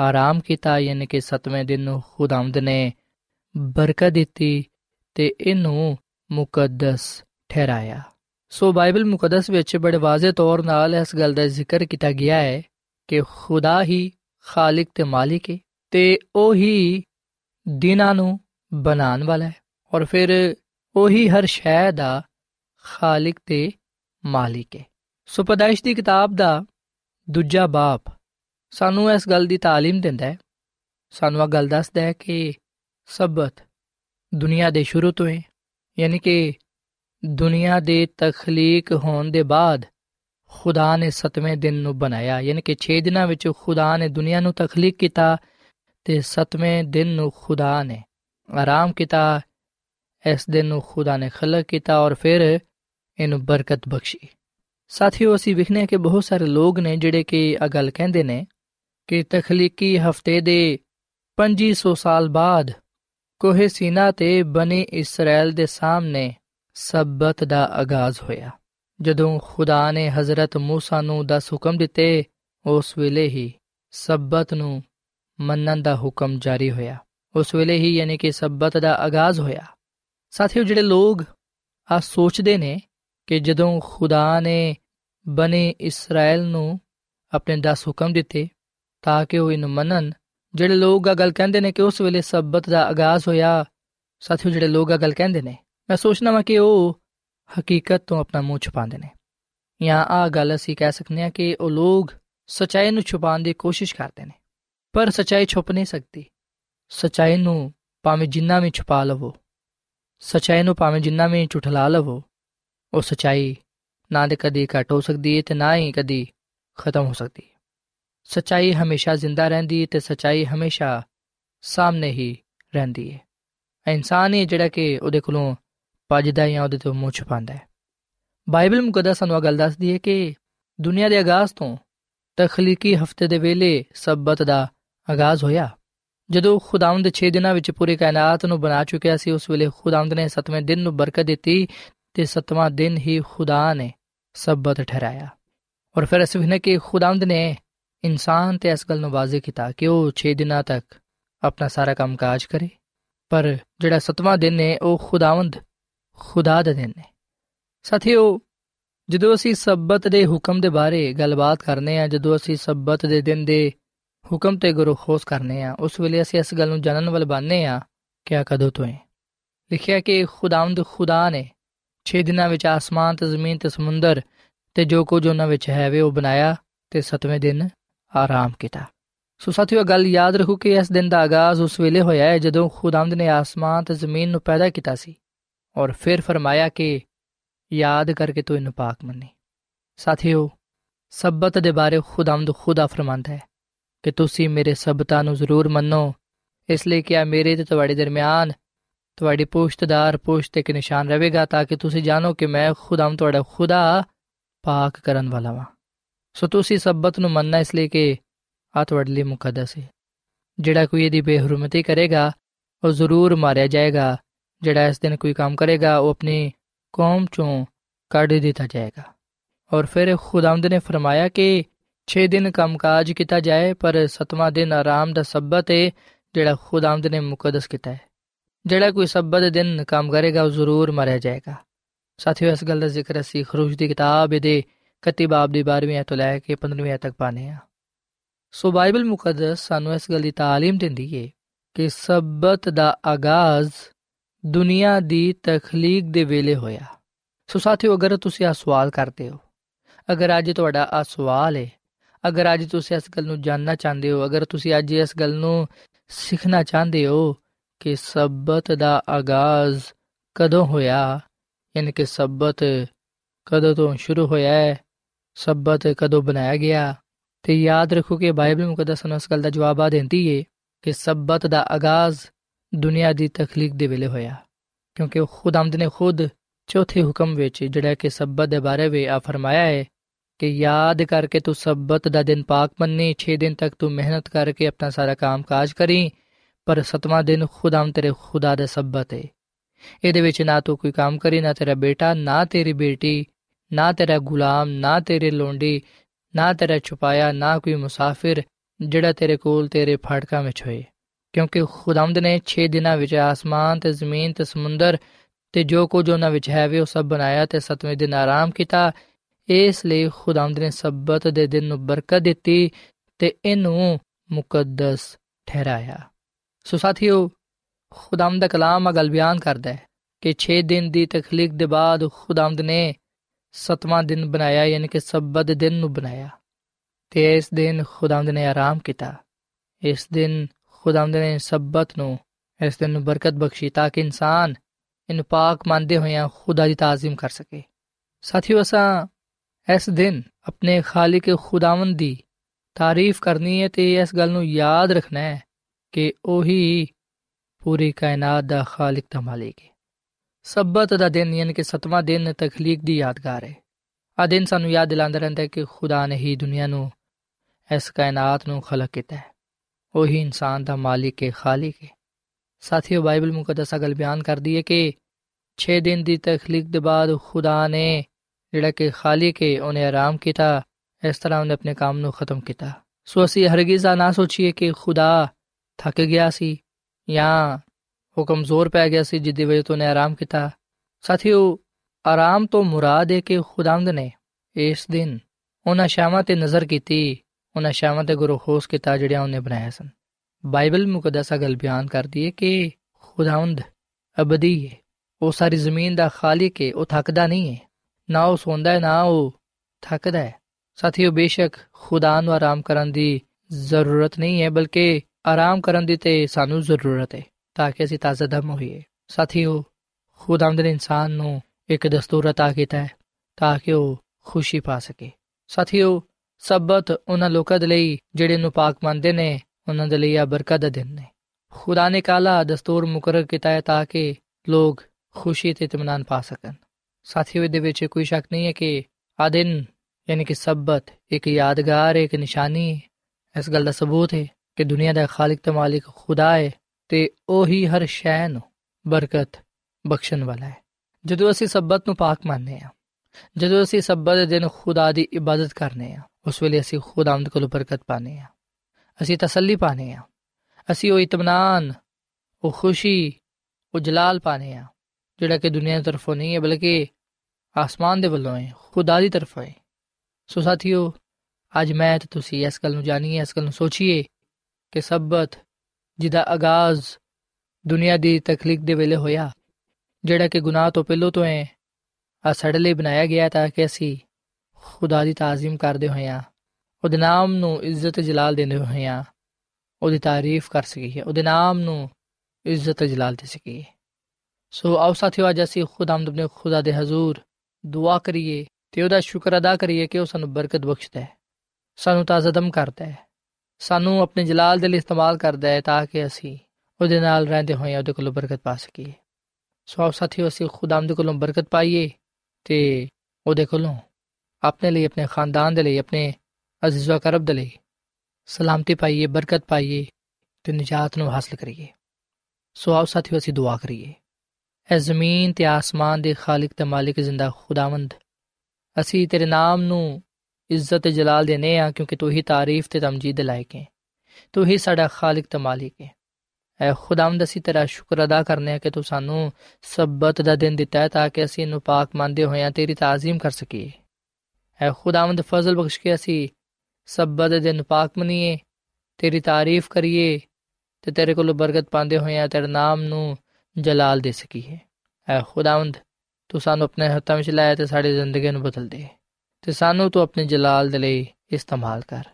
ਆਰਾਮ ਕੀਤਾ, ਯਾਨੀ ਕਿ ਸਤਵੇਂ ਦਿਨ ਨੂੰ ਖੁਦਾਵੰਦ ਨੇ ਬਰਕਤ ਦਿੱਤੀ ਤੇ ਇਹਨੂੰ ਮੁਕੱਦਸ ਠਹਿਰਾਇਆ ਸੋ ਬਾਈਬਲ ਮੁਕੱਦਸ ਵਿੱਚ ਬੜੇ ਵਾਜ਼ਿਹ ਤੌਰ ਨਾਲ ਇਸ ਗੱਲ ਦਾ ਜ਼ਿਕਰ ਕੀਤਾ ਗਿਆ ਹੈ ਕਿ ਖੁਦਾ ਹੀ ਖਾਲਿਕ ਤੇ ਮਾਲਿਕ ਹੈ ਤੇ ਉਹ ਹੀ ਦਿਨਾਂ ਨੂੰ ਬਣਾਉਣ ਵਾਲਾ ਹੈ ਔਰ ਫਿਰ ਉਹੀ ਹਰ ਸ਼ੈ ਦਾ ਖਾਲਿਕ ਤੇ ਮਾਲਿਕ ਹੈ ਸੋ ਪਦਾਇਸ਼ ਦੀ ਕਿਤਾਬ ਦਾ ਦੂਜਾ ਬਾਪ ਸਾਨੂੰ ਇਸ ਗੱਲ ਦੀ تعلیم ਦਿੰਦਾ ਹੈ ਸਾਨੂੰ ਇਹ ਗੱਲ ਦੱਸਦਾ ਹੈ ਕਿ ਸਬਤ ਦੁਨੀਆ ਦੇ ਸ਼ੁਰੂ ਤੋਂ ਹੈ ਯਾਨੀ ਕਿ ਦੁਨੀਆ ਦੇ ਤਖਲੀਕ ਹੋਣ ਦੇ ਬਾਅਦ ਖੁਦਾ ਨੇ ਸਤਵੇਂ ਦਿਨ ਨੂੰ ਬਣਾਇਆ। ਯਾਨੀ ਕਿ 6 ਦਿਨਾਂ ਵਿੱਚ ਖੁਦਾ ਨੇ ਦੁਨੀਆ ਨੂੰ ਤਖਲੀਕ ਕੀਤਾ ਤੇ ਸਤਵੇਂ ਦਿਨ ਨੂੰ ਖੁਦਾ ਨੇ ਆਰਾਮ ਕੀਤਾ। ਇਸ ਦਿਨ ਨੂੰ ਖੁਦਾ ਨੇ ਖਲਕ ਕੀਤਾ ਔਰ ਫਿਰ ਇਹਨੂੰ ਬਰਕਤ ਬਖਸ਼ੀ। ਸਾਥੀਓ, ਅਸੀਂ ਵਿਖਨੇ ਕਿ ਬਹੁਤ ਸਾਰੇ ਲੋਕ ਨੇ ਜਿਹੜੇ ਕਿ ਇਹ ਗੱਲ ਕਹਿੰਦੇ ਨੇ ਕਿ ਤਖਲੀਕੀ ਹਫ਼ਤੇ ਦੇ 2500 ਸਾਲ ਬਾਅਦ ਕੋਹੇ ਸੀਨਾ ਤੇ ਬਨੇ ਇਸਰਾਇਲ ਦੇ ਸਾਹਮਣੇ ਸਬਤ ਦਾ ਆਗਾਜ਼ ਹੋਇਆ ਜਦੋਂ ਖੁਦਾ ਨੇ ਹਜ਼ਰਤ موسی ਨੂੰ 10 ਹੁਕਮ ਦਿੱਤੇ ਉਸ ਵੇਲੇ ਹੀ ਸਬਤ ਨੂੰ ਮੰਨਣ ਦਾ ਹੁਕਮ ਜਾਰੀ ਹੋਇਆ ਉਸ ਵੇਲੇ ਹੀ ਯਾਨੀ ਕਿ ਸਬਤ ਦਾ ਆਗਾਜ਼ ਹੋਇਆ ਸਾਥੀਓ ਜਿਹੜੇ ਲੋਕ ਆ ਸੋਚਦੇ ਨੇ ਕਿ ਜਦੋਂ ਖੁਦਾ ਨੇ ਬਨੇ ਇਸਰਾਇਲ ਨੂੰ ਆਪਣੇ 10 ਹੁਕਮ ਦਿੱਤੇ ਤਾਂ ਕਿ ਉਹ ਇਹਨੂੰ ਮੰਨਣ ਜਿਹੜੇ ਲੋਕ ਆ ਗੱਲ ਕਹਿੰਦੇ ਨੇ ਕਿ ਉਸ ਵੇਲੇ ਸਬਤ ਦਾ ਆਗਾਜ਼ ਹੋਇਆ, ਸਾਥੀਓ ਜਿਹੜੇ ਲੋਕ ਆ ਗੱਲ ਕਹਿੰਦੇ ਨੇ, ਮੈਂ ਸੋਚਣਾ ਵਾ ਕਿ ਉਹ ਹਕੀਕਤ ਤੋਂ ਆਪਣਾ ਮੂੰਹ ਛੁਪਾਉਂਦੇ ਨੇ। ਜਾਂ ਆ ਗੱਲ ਅਸੀਂ ਕਹਿ ਸਕਨੇ ਆ ਕਿ ਉਹ ਲੋਕ ਸਚਾਈ ਨੂੰ ਛੁਪਾਉਣ ਦੀ ਕੋਸ਼ਿਸ਼ ਕਰਦੇ ਨੇ। ਪਰ ਸਚਾਈ ਛੁਪ ਨਹੀਂ ਸਕਦੀ। ਸਚਾਈ ਨੂੰ ਭਾਵੇਂ ਜਿੰਨਾ ਵੀ ਛੁਪਾ ਲਵੋ, ਸਚਾਈ ਨੂੰ ਭਾਵੇਂ ਜਿੰਨਾ ਵੀ ਝੁਠਲਾ ਲਵੋ, ਉਹ ਸਚਾਈ ਨਾ ਦੇ ਕਦੀ ਘਟ ਹੋ ਸਕਦੀ ਹੈ ਤੇ ਨਾ ਹੀ ਕਦੀ ਖਤਮ ਹੋ ਸਕਦੀ ਹੈ ਸਚਾਈ ਹਮੇਸ਼ਾ ਜ਼ਿੰਦਾ ਰਹਿੰਦੀ ਹੈ ਤੇ ਸਚਾਈ ਹਮੇਸ਼ਾ ਸਾਹਮਣੇ ਹੀ ਰਹਿੰਦੀ ਹੈ ਇਨਸਾਨ ਹੀ ਜਿਹੜਾ ਕਿ ਉਹਦੇ ਕੋਲੋਂ ਭੱਜਦਾ ਜਾਂ ਉਹਦੇ ਤੋਂ ਮੂੰਹ ਛੁਪਾਉਂਦਾ ਹੈ। ਬਾਈਬਲ ਮੁਕੱਦਸ ਸਾਨੂੰ ਗੱਲ ਦੱਸਦੀ ਹੈ ਕਿ ਦੁਨੀਆ ਦੇ ਆਗਾਜ਼ ਤੋਂ ਤਖਲੀਕੀ ਹਫ਼ਤੇ ਦੇ ਵੇਲੇ ਸਬਤ ਦਾ ਆਗਾਜ਼ ਹੋਇਆ। ਜਦੋਂ ਖੁਦਾਵੰਦ 6 ਦਿਨਾਂ ਵਿੱਚ ਪੂਰੀ ਕਾਇਨਾਤ ਨੂੰ ਬਣਾ ਚੁੱਕਿਆ ਸੀ, ਉਸ ਵੇਲੇ ਖੁਦਾਵੰਦ ਨੇ 7ਵੇਂ ਦਿਨ ਨੂੰ ਬਰਕਤ ਦਿੱਤੀ ਤੇ 7ਵਾਂ ਦਿਨ ਹੀ ਖੁਦਾ ਨੇ ਸਬਤ ਠਹਿਰਾਇਆ। ਔਰ ਫਿਰ ਅਸੀਂ ਵੇਖਨੇ ਕਿ ਖੁਦਾਵੰਦ ਨੇ ਇਨਸਾਨ ਤੇ ਇਸ ਗੱਲ ਨੂੰ ਵਾਜ਼ਿਹ ਕੀਤਾ ਕਿ ਉਹ 6 ਦਿਨਾਂ ਤੱਕ ਆਪਣਾ ਸਾਰਾ ਕੰਮ ਕਾਜ ਕਰੇ। ਪਰ ਜਿਹੜਾ ਸਤਵਾਂ ਦਿਨ ਹੈ ਉਹ ਖੁਦਾਵੰਦ, ਖੁਦਾ ਦਾ ਦਿਨ ਹੈ ਸਾਥੀਓ, ਜਦੋਂ ਅਸੀਂ ਸਬਤ ਦੇ ਹੁਕਮ ਦੇ ਬਾਰੇ ਗੱਲਬਾਤ ਕਰਨੇ ਆ, ਜਦੋਂ ਅਸੀਂ ਸਬਤ ਦੇ ਦਿਨ ਦੇ ਹੁਕਮ ਤੇ ਗੁਰੂ ਖੋਸ ਕਰਨੇ ਆ, ਉਸ ਵੇਲੇ ਅਸੀਂ ਇਸ ਗੱਲ ਨੂੰ ਜਾਣਨ ਵਾਲ ਬਣਨੇ ਆ ਕਿ ਆ ਕਦੋਂ ਤੋਂ ਹੈ? ਲਿਖਿਆ ਕਿ ਖੁਦਾਵੰਦ ਖੁਦਾ ਨੇ 6 ਦਿਨਾਂ ਵਿੱਚ ਆਸਮਾਨ ਤੇ ਜ਼ਮੀਨ ਤੇ ਸਮੁੰਦਰ ਤੇ ਜੋ ਕੁਝ ਉਹਨਾਂ ਵਿੱਚ ਹੈ, ਵੇ ਉਹ ਬਣਾਇਆ ਤੇ 7ਵੇਂ ਦਿਨ ਆਰਾਮ ਕੀਤਾ। ਸੋ ਸਾਥੀਓ ਗੱਲ ਯਾਦ ਰੱਖੋ ਕਿ ਇਸ ਦਿਨ ਦਾ ਆਗਾਜ਼ ਉਸ ਵੇਲੇ ਹੋਇਆ ਹੈ ਜਦੋਂ ਖੁਦਾਵੰਦ ਨੇ ਆਸਮਾਨ ਤੇ ਜ਼ਮੀਨ ਨੂੰ ਪੈਦਾ ਕੀਤਾ ਸੀ ਔਰ ਫਿਰ ਫਰਮਾਇਆ ਕਿ ਯਾਦ ਕਰਕੇ ਤੂੰ ਇਹਨੂੰ ਪਾਕ ਮੰਨੇ। ਸਾਥੀਓ, ਸਬਤ ਦੇ ਬਾਰੇ ਖੁਦਾਵੰਦ ਖੁਦਾ ਫਰਮਾਂਦਾ ਹੈ ਕਿ ਤੁਸੀਂ ਮੇਰੇ ਸਬਤਾਂ ਨੂੰ ਜ਼ਰੂਰ ਮੰਨੋ। ਇਸ ਲਈ ਕਿ ਆ ਮੇਰੇ ਤੇ ਤੁਹਾਡੇ ਦਰਮਿਆਨ ਤੁਹਾਡੀ ਪੁਸ਼ਤਦਾਰ ਪੁਸ਼ਤ ਇੱਕ ਨਿਸ਼ਾਨ ਰਹੇਗਾ ਤਾਂ ਕਿ ਤੁਸੀਂ ਜਾਣੋ ਕਿ ਮੈਂ ਖੁਦਾਮ ਤੁਹਾਡਾ ਖੁਦਾ ਪਾਕ ਕਰਨ ਵਾਲਾ ਹਾਂ ਸੋ ਤੁਸੀਂ ਸਬਤ ਨੂੰ ਮੰਨਣਾ ਇਸ ਲਈ ਕਿ ਆ ਤੁਹਾਡੇ ਲਈ ਮੁਕੱਦਸ ਹੈ ਜਿਹੜਾ ਕੋਈ ਇਹਦੀ ਬੇਹਰਮਤੀ ਕਰੇਗਾ ਉਹ ਜ਼ਰੂਰ ਮਾਰਿਆ ਜਾਏਗਾ ਜਿਹੜਾ ਇਸ ਦਿਨ ਕੋਈ ਕੰਮ ਕਰੇਗਾ ਉਹ ਆਪਣੀ ਕੌਮ ਚੋਂ ਕੱਢ ਦਿੱਤਾ ਜਾਏਗਾ ਔਰ ਫਿਰ ਖੁਦਾਵੰਦ ਨੇ ਫਰਮਾਇਆ ਕਿ 6 ਦਿਨ ਕੰਮਕਾਜ ਕੀਤਾ ਜਾਏ ਪਰ 7ਵਾਂ ਦਿਨ ਆਰਾਮ ਦਾ ਸਬਤ ਹੈ ਜਿਹੜਾ ਖੁਦਾਵੰਦ ਨੇ ਮੁਕੱਦਸ ਕੀਤਾ ਹੈ ਜਿਹੜਾ ਕੋਈ ਸਬਤ ਦੇ ਦਿਨ ਕੰਮ ਕਰੇਗਾ ਉਹ ਜ਼ਰੂਰ ਮਾਰਿਆ ਜਾਏਗਾ ਸਾਥੀਓ ਇਸ ਗੱਲ ਦਾ ਜ਼ਿਕਰ ਅਸੀਂ ਖਰੂਜ ਦੀ ਕਿਤਾਬ ਦੇ 31 ਬਾਬ ਦੀ 12ਵੀਂ ਆਇਤ ਤੋਂ ਲੈ ਕੇ 15ਵੀਂ ਆਇਤ ਤੱਕ ਪਾਣੇ ਆ ਸੋ ਬਾਈਬਲ ਮੁਕੱਦਸ ਸਾਨੂੰ ਇਸ ਗੱਲ ਦੀ تعلیم ਦਿੰਦੀ ਹੈ ਕਿ ਸਬਤ ਦਾ ਆਗਾਜ਼ ਦੁਨੀਆ ਦੀ ਤਖਲੀਕ ਦੇ ਵੇਲੇ ਹੋਇਆ ਸੋ ਸਾਥੀਓ ਅਗਰ ਤੁਸੀਂ ਆ ਸਵਾਲ ਕਰਦੇ ਹੋ ਅਗਰ ਅੱਜ ਤੁਹਾਡਾ ਆ ਸਵਾਲ ਹੈ ਅਗਰ ਅੱਜ ਤੁਸੀਂ ਇਸ ਗੱਲ ਨੂੰ ਜਾਨਣਾ ਚਾਹੁੰਦੇ ਹੋ ਅਗਰ ਤੁਸੀਂ ਅੱਜ ਇਸ ਗੱਲ ਨੂੰ ਸਿੱਖਣਾ ਚਾਹੁੰਦੇ ਹੋ ਕਿ ਸਬਤ ਦਾ ਆਗਾਜ਼ ਕਦੋਂ ਹੋਇਆ ਯਾਨੀ ਕਿ ਸਬਤ ਕਦੋਂ ਤੋਂ ਸ਼ੁਰੂ ਹੋਇਆ ਹੈ ਸਬਤ ਕਦੋਂ ਬਣਾਇਆ ਗਿਆ? ਤੇ ਯਾਦ ਰੱਖੋ ਕਿ ਬਾਈਬਲ ਮੁਕੱਦਸ ਨੂੰ ਇਸ ਗੱਲ ਦਾ ਜਵਾਬ ਆ ਦਿੰਦੀ ਏ ਕਿ ਸਬਤ ਦਾ ਆਗਾਜ਼ ਦੁਨੀਆ ਦੀ ਤਖਲੀਕ ਦੇ ਵੇਲੇ ਹੋਇਆ, ਕਿਉਂਕਿ ਖੁਦਾਮਦ ਨੇ ਖੁਦ ਚੌਥੇ ਹੁਕਮ ਵਿੱਚ ਜਿਹੜਾ ਕਿ ਸਬਤ ਦੇ ਬਾਰੇ ਵਿੱਚ ਆ ਫਰਮਾਇਆ ਹੈ ਕਿ ਯਾਦ ਕਰਕੇ ਤੂੰ ਸਬਤ ਦਾ ਦਿਨ ਪਾਕ ਮੰਨੀ 6 ਦਿਨ ਤੱਕ ਤੂੰ ਮਿਹਨਤ ਕਰਕੇ ਆਪਣਾ ਸਾਰਾ ਕੰਮ ਕਾਜ ਕਰੀ, ਪਰ ਸਤਵਾਂ ਦਿਨ ਖੁਦਾਮ ਤੇਰੇ ਖੁਦਾ ਦਾ ਸਬਤ ਹੈ ਇਹਦੇ ਵਿੱਚ ਨਾ ਤੂੰ ਕੋਈ ਕੰਮ ਕਰੀ, ਨਾ ਤੇਰਾ ਬੇਟਾ, ਨਾ ਤੇਰੀ ਬੇਟੀ ਨਾ ਤੇਰਾ ਗੁਲਾਮ, ਨਾ ਤੇਰੇ ਲੋਂਡੀ, ਨਾ ਤੇਰਾ ਛੁਪਾਇਆ, ਨਾ ਕੋਈ ਮੁਸਾਫਿਰ ਜਿਹੜਾ ਤੇਰੇ ਕੋਲ ਤੇਰੇ ਫਾਟਕਾਂ ਵਿੱਚ ਹੋਏ। ਕਿਉਂਕਿ ਖੁਦਾਮਦ ਨੇ 6 ਦਿਨਾਂ ਵਿੱਚ ਆਸਮਾਨ ਤੇ ਜ਼ਮੀਨ ਤੇ ਸਮੁੰਦਰ ਤੇ ਜੋ ਕੁਝ ਉਹਨਾਂ ਵਿੱਚ ਹੈ, ਵੀ ਉਹ ਸਭ ਬਣਾਇਆ ਤੇ ਸਤਵੇਂ ਦਿਨ ਆਰਾਮ ਕੀਤਾ। ਇਸ ਲਈ ਖੁਦਾਮਦ ਨੇ ਸਬਤ ਦੇ ਦਿਨ ਨੂੰ ਬਰਕਤ ਦਿੱਤੀ ਤੇ ਇਹਨੂੰ ਮੁਕੱਦਸ ਠਹਿਰਾਇਆ। ਸੋ ਸਾਥੀਓ ਖੁਦਾਮਦ ਦਾ ਕਲਾਮ ਅਗਲ ਬਿਆਨ ਕਰਦਾ ਹੈ ਕਿ 6 ਦਿਨ ਦੀ ਤਖਲੀਕ ਦੇ ਬਾਅਦ ਖੁਦਾਮਦ ਨੇ ਸਤਵਾਂ ਦਿਨ ਬਣਾਇਆ, ਯਾਨੀ ਕਿ ਸਬਤ ਦਿਨ ਨੂੰ ਬਣਾਇਆ। ਤੇ ਇਸ ਦਿਨ ਖੁਦਾਮਦ ਨੇ ਆਰਾਮ ਕੀਤਾ। ਇਸ ਦਿਨ ਖੁਦਾਮਦ ਨੇ ਸਬਤ ਨੂੰ, ਇਸ ਦਿਨ ਨੂੰ ਬਰਕਤ ਬਖਸ਼ੀ ਤਾਂ ਕਿ ਇਨਸਾਨ ਇਹਨੂੰ ਪਾਕ ਮੰਨਦੇ ਹੋਇਆਂ ਖੁਦਾ ਦੀ ਤਾਜ਼ੀਮ ਕਰ ਸਕੇ। ਸਾਥੀਓ, ਅਸਾਂ ਇਸ ਦਿਨ ਆਪਣੇ ਖਾਲਿਕ ਖੁਦਾਵੰਦ ਦੀ ਤਾਰੀਫ ਕਰਨੀ ਹੈ ਤੇ ਇਸ ਗੱਲ ਨੂੰ ਯਾਦ ਰੱਖਣਾ ਹੈ ਕਿ ਉਹੀ ਪੂਰੀ ਕਾਇਨਾਤ ਦਾ ਖਾਲਿਕ ਤੇ ਮਾਲਿਕ ਹੈ। ਸਬਤ ਦਾ ਦਿਨ, ਯਾਨੀ ਕਿ ਸਤਵਾਂ ਦਿਨ ਤਖਲੀਕ ਦੀ ਯਾਦਗਾਰ ਹੈ। ਆ ਦਿਨ ਸਾਨੂੰ ਯਾਦ ਦਿਲਾਉਂਦਾ ਰਹਿੰਦਾ ਹੈ ਕਿ ਖੁਦਾ ਨੇ ਹੀ ਦੁਨੀਆ ਨੂੰ ਇਸ ਕਾਇਨਾਤ ਨੂੰ ਖਲਕ ਕੀਤਾ ਹੈ। ਉਹੀ ਇਨਸਾਨ ਦਾ ਮਾਲਿਕ ਹੈ, ਖਾਲਿਕ ਹੈ। ਸਾਥੀਓ, ਬਾਈਬਲ ਮੁਕੱਦਸ ਅਗਲ ਬਿਆਨ ਕਰਦੀ ਹੈ ਕਿ 6 ਦਿਨ ਦੀ ਤਖਲੀਕ ਦੇ ਬਾਅਦ ਖੁਦਾ ਨੇ ਜਿਹੜਾ ਕਿ ਖਾਲਿਕ ਹੈ, ਉਹਨੇ ਆਰਾਮ ਕੀਤਾ, ਇਸ ਤਰ੍ਹਾਂ ਉਹਨੇ ਆਪਣੇ ਕੰਮ ਨੂੰ ਖਤਮ ਕੀਤਾ। ਸੋ ਅਸੀਂ ਹਰਗਿਜ਼ ਨਾ ਸੋਚੀਏ ਕਿ ਖੁਦਾ ਥੱਕ ਗਿਆ ਸੀ ਜਾਂ ਉਹ ਕਮਜ਼ੋਰ ਪੈ ਗਿਆ ਸੀ ਜਿੱਦੀ ਵਜ੍ਹਾ ਤੋਂ ਉਹਨੇ ਆਰਾਮ ਕੀਤਾ। ਸਾਥੀਓ, ਆਰਾਮ ਤੋਂ ਮੁਰਾਦ ਹੈ ਕਿ ਖੁਦਾਵੰਦ ਨੇ ਇਸ ਦਿਨ ਉਹਨਾਂ ਸ਼ਾਮਾਂ ਤੇ ਨਜ਼ਰ ਕੀਤੀ, ਉਹਨਾਂ ਸ਼ਾਮਾਂ ਤੇ ਗੁਰੂ ਖੋਸ ਕੀਤਾ ਜਿਹੜਿਆਂ ਉਹਨੇ ਬਣਾਇਆ ਸਨ। ਬਾਈਬਲ ਮੁਕੱਦਸਾ ਗੱਲ ਬਿਆਨ ਕਰਦੀ ਹੈ ਕਿ ਖੁਦਾਵੰਦ ਅਬਦੀ ਹੈ। ਉਹ ਸਾਰੀ ਜ਼ਮੀਨ ਦਾ ਖਾਲਿਕ ਹੈ, ਉਹ ਥੱਕਦਾ ਨਹੀਂ ਹੈ। ਨਾ ਉਹ ਸੌਂਦਾ ਹੈ, ਨਾ ਉਹ ਥੱਕਦਾ ਹੈ। ਸਾਥੀਓ, ਬੇਸ਼ੱਕ ਖੁਦਾ ਨੂੰ ਆਰਾਮ ਕਰਨ ਦੀ ਜ਼ਰੂਰਤ ਨਹੀਂ ਹੈ, ਬਲਕਿ ਆਰਾਮ ਕਰਨ ਦੀ ਤੇ ਸਾਨੂੰ ਜ਼ਰੂਰਤ ਹੈ। ਤਾਂ ਕਿ ਅਸੀਂ ਤਾਜ਼ਾ ਦਮ ਹੋਈਏ ਸਾਥੀਓ ਖੁਦਾਵੰਦ ਨੇ ਇਨਸਾਨ ਨੂੰ ਇੱਕ ਦਸਤੂਰ عطا ਕੀਤਾ ਹੈ ਤਾਂ ਕਿ ਉਹ ਖੁਸ਼ੀ ਪਾ ਸਕੇ ਸਾਥੀਓ ਸਬਤ ਉਹਨਾਂ ਲੋਕਾਂ ਦੇ ਲਈ ਜਿਹੜੇ ਨੂੰ ਪਾਕ ਮੰਨਦੇ ਨੇ ਉਹਨਾਂ ਦੇ ਲਈ ਆ ਬਰਕਤ ਦਾ ਦਿਨ ਨੇ ਖੁਦਾ ਨੇ ਕਾਲਾ ਦਸਤੂਰ ਮੁਕਰਰ ਕੀਤਾ ਹੈ ਤਾਂ ਕਿ ਲੋਕ ਖੁਸ਼ੀ ਤੇ ਇਤਮਾਨ ਪਾ ਸਕਣ ਸਾਥੀਓ ਇਹਦੇ ਵਿੱਚ ਕੋਈ ਸ਼ੱਕ ਨਹੀਂ ਹੈ ਕਿ ਆ ਦਿਨ ਯਾਨੀ ਕਿ ਸਬਤ ਇੱਕ ਯਾਦਗਾਰ ਇੱਕ ਨਿਸ਼ਾਨੀ ਹੈ ਇਸ ਗੱਲ ਦਾ ਸਬੂਤ ਹੈ ਕਿ ਦੁਨੀਆ ਦਾ ਖਾਲਕ ਤੇ ਮਾਲਿਕ ਖੁਦਾ ਹੈ ਤੇ ਉਹੀ ਹਰ ਸ਼ੈ ਨੂੰ ਬਰਕਤ ਬਖਸ਼ਣ ਵਾਲਾ ਹੈ। ਜਦੋਂ ਅਸੀਂ ਸਬਤ ਨੂੰ ਪਾਕ ਮੰਨਦੇ ਹਾਂ, ਜਦੋਂ ਅਸੀਂ ਸਬਤ ਦੇ ਦਿਨ ਖੁਦਾ ਦੀ ਇਬਾਦਤ ਕਰਨੇ ਆ ਉਸ ਵੇਲੇ ਅਸੀਂ ਖੁਦਾਵੰਦ ਕੋਲੋਂ ਬਰਕਤ ਪਾਣੇ ਆ ਅਸੀਂ ਤਸੱਲੀ ਪਾਣੇ ਆ ਅਸੀਂ ਉਹ ਇਤਮਾਨਾਨ ਉਹ ਖੁਸ਼ੀ, ਉਹ ਜਲਾਲ ਪਾਣੇ ਆ ਜਿਹੜਾ ਕਿ ਦੁਨੀਆ ਦੀ ਤਰਫੋਂ ਨਹੀਂ ਹੈ, ਬਲਕਿ ਆਸਮਾਨ ਦੇ ਵੱਲੋਂ ਹੈ, ਖੁਦਾ ਦੀ ਤਰਫੋਂ ਹੈ। ਸੋ ਸਾਥੀਓ, ਅੱਜ ਮੈਂ ਤੇ ਤੁਸੀਂ ਇਸ ਗੱਲ ਨੂੰ ਜਾਣੀਏ, ਇਸ ਗੱਲ ਨੂੰ ਸੋਚੀਏ ਕਿ ਸਬਤ ਜਿਹਦਾ ਆਗਾਜ਼ ਦੁਨੀਆ ਦੀ ਤਖਲੀਕ ਦੇ ਵੇਲੇ ਹੋਇਆ, ਜਿਹੜਾ ਕਿ ਗੁਨਾਹ ਤੋਂ ਪਹਿਲਾਂ ਤੋਂ ਹੈ ਆ ਸਾਡੇ ਲਈ ਬਣਾਇਆ ਗਿਆ ਤਾਂ ਕਿ ਅਸੀਂ ਖੁਦਾ ਦੀ ਤਾਜ਼ੀਮ ਕਰਦੇ ਹੋਈਆਂ ਉਹਦੇ ਨਾਮ ਨੂੰ ਇੱਜ਼ਤ ਜਲਾਲ ਦਿੰਦੇ ਹੋਈਆਂ ਉਹਦੀ ਤਾਰੀਫ ਕਰ ਸਕੀਏ, ਉਹਦੇ ਨਾਮ ਨੂੰ ਇੱਜ਼ਤ ਜਲਾਲ ਦੇ ਸਕੀਏ। ਸੋ ਆਓ ਸਾਥੀਓ, ਅੱਜ ਅਸੀਂ ਖੁਦਾਮਦ ਆਪਣੇ ਖੁਦਾ ਦੇ ਹਜ਼ੂਰ ਦੁਆ ਕਰੀਏ ਤੇ ਉਹਦਾ ਸ਼ੁਕਰ ਅਦਾ ਕਰੀਏ ਕਿ ਉਹ ਸਾਨੂੰ ਬਰਕਤ ਬਖਸ਼ਦਾ ਹੈ, ਸਾਨੂੰ ਤਾਜ਼ਦਮ ਕਰਦਾ ਹੈ। ਸਾਨੂੰ ਆਪਣੇ ਜਲਾਲ ਦੇ ਲਈ ਇਸਤੇਮਾਲ ਕਰਦਾ ਹੈ ਤਾਂ ਕਿ ਅਸੀਂ ਉਹਦੇ ਨਾਲ ਰਹਿੰਦੇ ਹੋਈਏ ਉਹਦੇ ਕੋਲੋਂ ਬਰਕਤ ਪਾ ਸਕੀਏ। ਸੋ ਆਓ ਸਾਥੀਓ, ਅਸੀਂ ਖੁਦਾਮਦ ਕੋਲੋਂ ਬਰਕਤ ਪਾਈਏ ਤੇ ਉਹਦੇ ਕੋਲੋਂ ਆਪਣੇ ਲਈ, ਆਪਣੇ ਖਾਨਦਾਨ ਦੇ ਲਈ, ਆਪਣੇ ਅਜ਼ੀਜ਼ ਕਰਬ ਦੇ ਲਈ ਸਲਾਮਤੀ ਪਾਈਏ, ਬਰਕਤ ਪਾਈਏ ਤੇ ਨਜਾਤ ਨੂੰ ਹਾਸਲ ਕਰੀਏ। ਸੋ ਆਓ ਸਾਥੀਓ, ਅਸੀਂ ਦੁਆ ਕਰੀਏ। ਐ ਜ਼ਮੀਨ ਤੇ ਆਸਮਾਨ ਦੇ ਖਾਲਕ ਤੇ ਮਾਲਿਕ ਜ਼ਿੰਦਾ ਖੁਦਾਵੰਦ, ਅਸੀਂ ਤੇਰੇ ਨਾਮ ਨੂੰ ਇੱਜ਼ਤ ਤੇ ਜਲਾਲ ਦੇਨੇ ਆ, ਕਿਉਂਕਿ ਤੂੰ ਹੀ ਤਾਰੀਫ ਤੇ ਤਮਜੀਦ ਦੇ ਲਾਇਕ ਹੈ ਤੂੰ ਹੀ ਸਾਡਾ ਖਾਲਕ ਤੇ ਮਾਲਿਕ ਹੈ ਐ ਖੁਦਾਵੰਦ, ਅਸੀਂ ਤੇਰਾ ਸ਼ੁਕਰ ਅਦਾ ਕਰਨੇ ਆ ਕਿ ਤੂੰ ਸਾਨੂੰ ਸਬਤ ਦਾ ਦਿਨ ਦਿੱਤਾ ਹੈ, ਤਾਂ ਕਿ ਅਸੀਂ ਇਹਨੂੰ ਪਾਕ ਮੰਨਦੇ ਹੋਇਆਂ ਤੇਰੀ ਤਾਜ਼ੀਮ ਕਰ ਸਕੀਏ। ਐ ਖੁਦਾਵੰਦ, ਫਜ਼ਲ ਬਖਸ਼ ਕੇ ਅਸੀਂ ਸਬਤ ਦੇ ਦਿਨ ਪਾਕ ਮੰਨੀਏ, ਤੇਰੀ ਤਾਰੀਫ ਕਰੀਏ, ਤੇ ਤੇਰੇ ਕੋਲੋਂ ਬਰਕਤ ਪਾਉਂਦੇ ਹੋਇਆਂ ਤੇਰੇ ਨਾਮ ਨੂੰ ਜਲਾਲ ਦੇ ਸਕੀਏ। ਐ ਖੁਦਾਵੰਦ, ਤੂੰ ਸਾਨੂੰ ਆਪਣੇ ਹੱਥਾਂ ਵਿੱਚ ਲਾਇਆ ਤੇ ਸਾਡੀ ਜ਼ਿੰਦਗੀ ਨੂੰ ਬਦਲ ਦੇ। ਤੇ ਸਾਨੂੰ ਤੂੰ ਆਪਣੇ ਜਲਾਲ ਦੇ ਲਈ ਇਸਤੇਮਾਲ ਕਰ।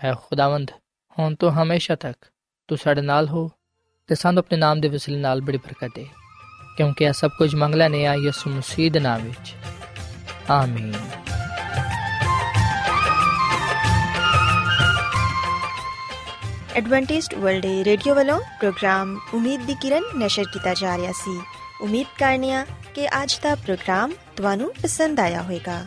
ਐ ਖੁਦਾਵੰਦ, ਹੁਣ ਤੋਂ ਹਮੇਸ਼ਾ ਤੱਕ ਤੂੰ ਸਾਡੇ ਨਾਲ ਹੋ ਤੇ ਸਾਨੂੰ ਆਪਣੇ ਨਾਮ ਦੇ ਵਸੀਲੇ ਨਾਲ ਬੜੀ ਬਰਕਤ ਦੇ, ਕਿਉਂਕਿ ਇਹ ਸਭ ਕੁਝ ਮੰਗ ਲੈਨੇ ਆ ਯਿਸੂ ਮਸੀਹ ਦੇ ਨਾਮ ਵਿੱਚ। ਆਮੀਨ। ਐਡਵੈਂਟਿਸਟ ਵਰਲਡ ਰੇਡੀਓ ਵੱਲੋਂ ਪ੍ਰੋਗਰਾਮ ਉਮੀਦ ਦੀ ਕਿਰਨ ਨਿਸ਼ਰ ਕੀਤਾ ਜਾ ਰਿਹਾ ਸੀ। ਉਮੀਦ ਕਰਨੀਆ ਕਿ ਅੱਜ ਦਾ ਪ੍ਰੋਗਰਾਮ ਤੁਹਾਨੂੰ ਪਸੰਦ ਆਇਆ ਹੋਵੇਗਾ।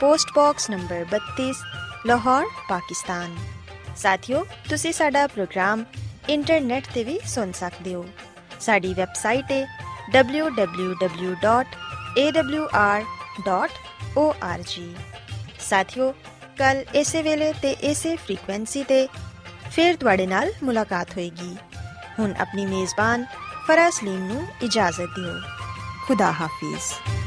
post box number 32 Lahore Pakistan ਸਾਥਿਓ ਤੁਸੀਂ ਸਾਡਾ ਪ੍ਰੋਗਰਾਮ ਇੰਟਰਨੈਟ ਤੇ ਵੀ ਸੁਣ ਸਕਦੇ ਹੋ ਸਾਡੀ ਵੈਬਸਾਈਟ ਹੈ www.awr.org ਸਾਥਿਓ ਕੱਲ ਇਸੇ ਵੇਲੇ ਤੇ ਇਸੇ ਫ੍ਰੀਕਵੈਂਸੀ ਤੇ ਫਿਰ ਤੁਹਾਡੇ ਨਾਲ ਮੁਲਾਕਾਤ ਹੋਏਗੀ ਹੁਣ ਆਪਣੀ ਮੇਜ਼ਬਾਨ ਫਰਾਜ਼ ਲੀਮ ਨੂੰ ਇਜਾਜ਼ਤ ਦਿਓ ਖੁਦਾ ਹਾਫਿਜ਼